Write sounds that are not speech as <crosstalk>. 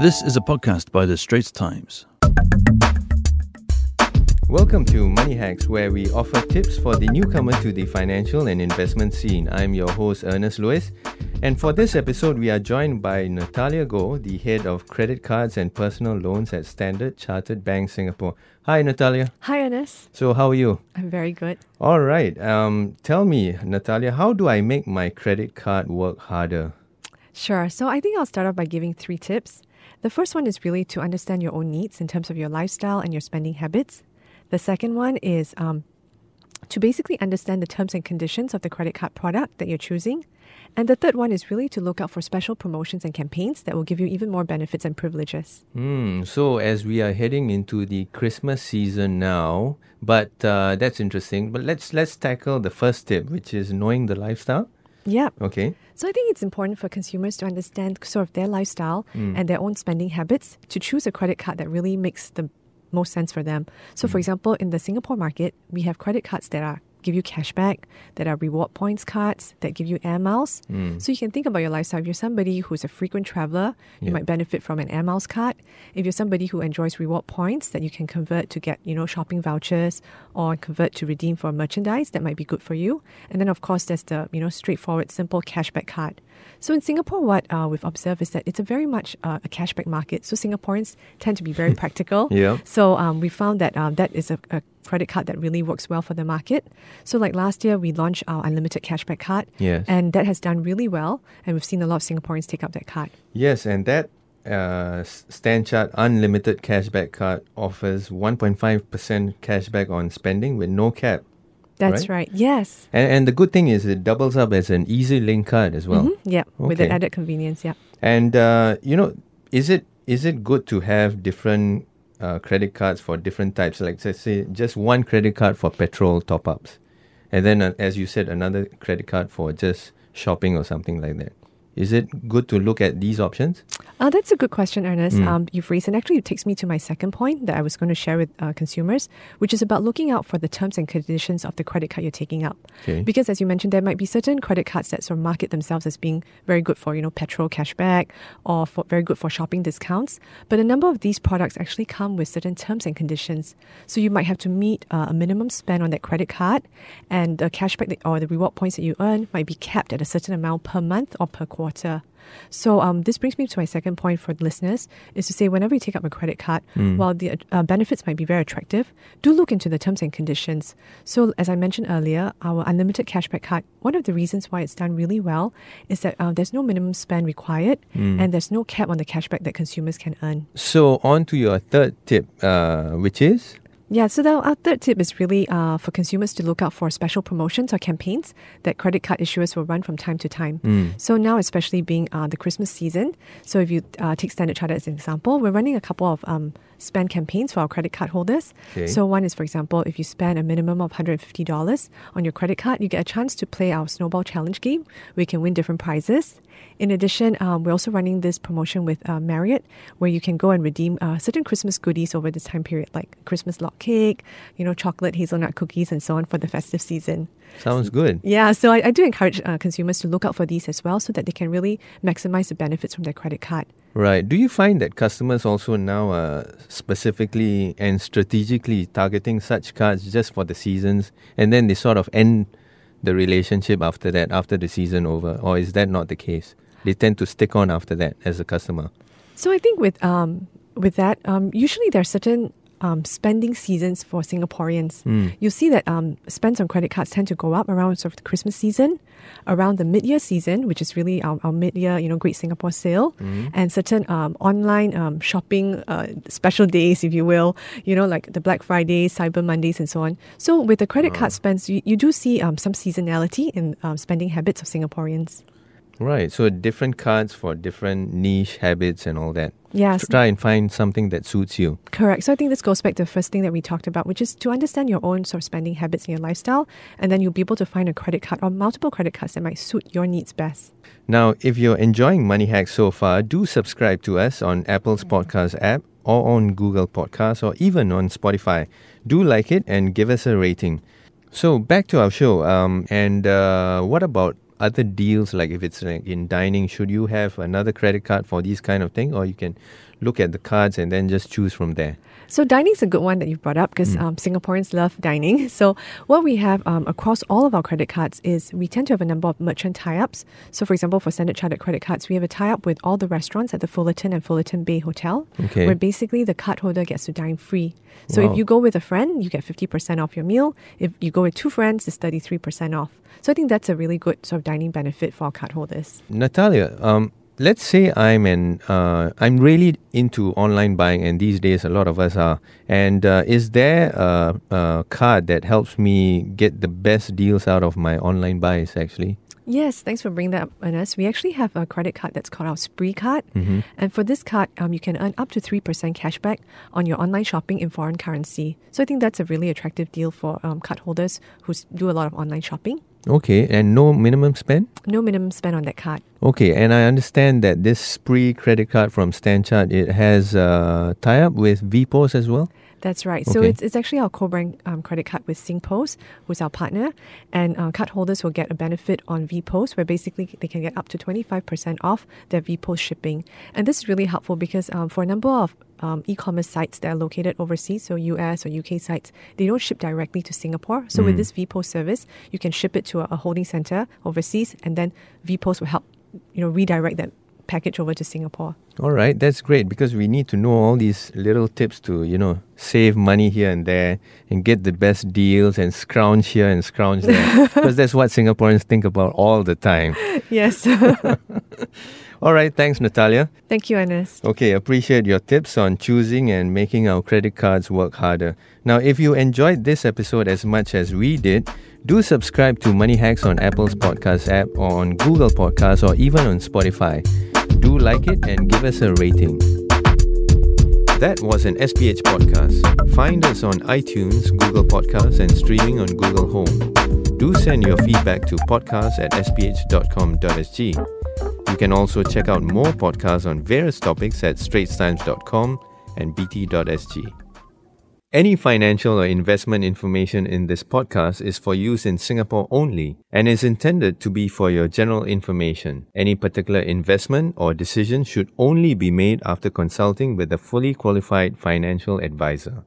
This is a podcast by The Straits Times. Welcome to Money Hacks, where we offer tips for the newcomer to the financial and investment scene. I'm your host, Ernest Luis. And for this episode, we are joined by Natalia Goh, the head of credit cards and personal loans at Standard Chartered Bank Singapore. Hi, Natalia. Hi, Ernest. So, how are you? I'm very good. All right. Um, tell me, Natalia, how do I make my credit card work harder? Sure. So, I think I'll start off by giving three tips. The first one is really to understand your own needs in terms of your lifestyle and your spending habits. The second one is um, to basically understand the terms and conditions of the credit card product that you're choosing. And the third one is really to look out for special promotions and campaigns that will give you even more benefits and privileges. Hmm. so, as we are heading into the Christmas season now, but uh, that's interesting. But let's let's tackle the first tip, which is knowing the lifestyle. Yeah. Okay. So I think it's important for consumers to understand sort of their lifestyle mm. and their own spending habits to choose a credit card that really makes the most sense for them. So for mm. example, in the Singapore market, we have credit cards that are give you cashback, that are reward points cards, that give you air miles. Mm. So you can think about your lifestyle. If you're somebody who's a frequent traveler, you Yeah. might benefit from an air miles card. If you're somebody who enjoys reward points that you can convert to get, you know, shopping vouchers or convert to redeem for merchandise, that might be good for you. And then of course there's the, you know, straightforward, simple cashback card. So in Singapore, what uh, we've observed is that it's a very much uh, a cashback market. So Singaporeans tend to be very <laughs> practical. Yeah. So um, we found that um, that is a, a credit card that really works well for the market. So like last year, we launched our unlimited cashback card. Yes. And that has done really well. And we've seen a lot of Singaporeans take up that card. Yes, and that uh, StanChart Unlimited Cashback Card offers 1.5% cashback on spending with no cap. That's Right. right. Yes. And, and the good thing is it doubles up as an EZ-Link card as well. Mhm. Yeah. With an added convenience. Yeah. And uh, you know, is it is it good to have different uh, credit cards for different types? Like let's say just one credit card for petrol top ups, and then uh, as you said, another credit card for just shopping or something like that. Is it good to look at these options? Uh, that's a good question, Ernest. Mm. Um, you've raised, and actually, it takes me to my second point that I was going to share with uh, consumers, which is about looking out for the terms and conditions of the credit card you're taking up. Okay. Because, as you mentioned, there might be certain credit cards that sort of market themselves as being very good for, you know, petrol cashback or for very good for shopping discounts. But a number of these products actually come with certain terms and conditions. So you might have to meet uh, a minimum spend on that credit card, and the cashback that, or the reward points that you earn might be capped at a certain amount per month or per quarter. So um, this brings me to my second point for listeners is to say whenever you take up a credit card, while the uh, benefits might be very attractive, do look into the terms and conditions. So as I mentioned earlier, our unlimited cashback card, one of the reasons why it's done really well is that uh, there's no minimum spend required and there's no cap on the cashback that consumers can earn. So on to your third tip, uh, which is Yeah, so the, our third tip is really uh, for consumers to look out for special promotions or campaigns that credit card issuers will run from time to time. So now, especially being uh, the Christmas season, so if you uh, take Standard Chartered as an example, we're running a couple of um, spend campaigns for our credit card holders. Okay. So one is, for example, if you spend a minimum of $150 on your credit card, you get a chance to play our Snowball Challenge game We can win different prizes. In addition, um, we're also running this promotion with uh, Marriott where you can go and redeem uh, certain Christmas goodies over this time period, like Christmas log cake, you know, chocolate hazelnut cookies, and so on for the festive season. sounds good. Yeah, so I, I do encourage uh, consumers to look out for these as well so that they can really maximize the benefits from their credit card. Right. Do you find that customers also now are specifically and strategically targeting such cards just for the seasons and then they sort of end the relationship after that, after the season over? Or is that not the case? They tend to stick on after that as a customer. So I think with um, with that, um, usually there are certain um, spending seasons for Singaporeans. You see that um, spends on credit cards tend to go up around sort of the Christmas season, around the mid-year season, which is really our, our mid-year, you know, Great Singapore Sale, and certain um, online um, shopping uh, special days, if you will, you know, like the Black Friday, Cyber Mondays, and so on. So with the credit card spends, you, you do see um, some seasonality in um, spending habits of Singaporeans. Right. So different cards for different niche habits and all that. Yes. Try and find something that suits you. Correct. So I think this goes back to the first thing that we talked about, which is to understand your own sort of spending habits in your lifestyle, and then you'll be able to find a credit card or multiple credit cards that might suit your needs best. Now, if you're enjoying Money Hacks so far, do subscribe to us on Apple's podcast app or on Google Podcasts or even on Spotify. Do like it and give us a rating. So back to our show. Um, and uh, what about other deals? Like if it's like in dining, should you have another credit card for these kind of thing, or you can look at the cards and then just choose from there? So dining is a good one that you brought up because um, Singaporeans love dining. <laughs> So what we have um, across all of our credit cards is we tend to have a number of merchant tie-ups. So for example, for Standard Chartered credit cards, we have a tie-up with all the restaurants at the Fullerton and Fullerton Bay Hotel, Okay. where basically the cardholder gets to dine free. So Wow. if you go with a friend, you get 50% off your meal. If you go with two friends, it's 33% off. So I think that's a really good sort of dining benefit for our cardholders. Natalia, um, let's say I'm an uh, I'm really into online buying, and these days a lot of us are. And uh, is there a, a card that helps me get the best deals out of my online buys? Actually, Yes, thanks for bringing that up, Ernest. We actually have a credit card that's called our Spree card. Mm-hmm. And for this card, um, you can earn up to 3% cashback on your online shopping in foreign currency. So I think that's a really attractive deal for um, card holders who do a lot of online shopping. Okay, and no minimum spend. No minimum spend on that card. Okay, and I understand that this Spree credit card from Stanchart it has uh, a tie up with VPost as well. That's right. So it's, it's actually our co-brand um, credit card with SingPost, who's our partner, and uh, card holders will get a benefit on VPost, where basically they can get up to 25% off their VPost shipping. And this is really helpful because um, for a number of um, e-commerce sites that are located overseas, so US or UK sites, they don't ship directly to Singapore. So with this VPost service, you can ship it to a, a holding center overseas, and then VPost will help, you know, redirect that package over to Singapore. All right, that's great because we need to know all these little tips to, you know, save money here and there and get the best deals and scrounge here and scrounge there. <laughs> because that's what Singaporeans think about all the time. <laughs> Yes. <laughs> All right, thanks, Natalia. Thank you, Ernest. Okay, appreciate your tips on choosing and making our credit cards work harder. Now, if you enjoyed this episode as much as we did, do subscribe to Money Hacks on Apple's podcast app or on Google Podcasts or even on Spotify. Like it and give us a rating. That was an SPH podcast. Find us on iTunes, Google Podcasts, and streaming on Google Home. Do send your feedback to podcast at sph.com.sg. You can also check out more podcasts on various topics at straitstimes.com and bt.sg. Any financial or investment information in this podcast is for use in Singapore only and is intended to be for your general information. Any particular investment or decision should only be made after consulting with a fully qualified financial advisor.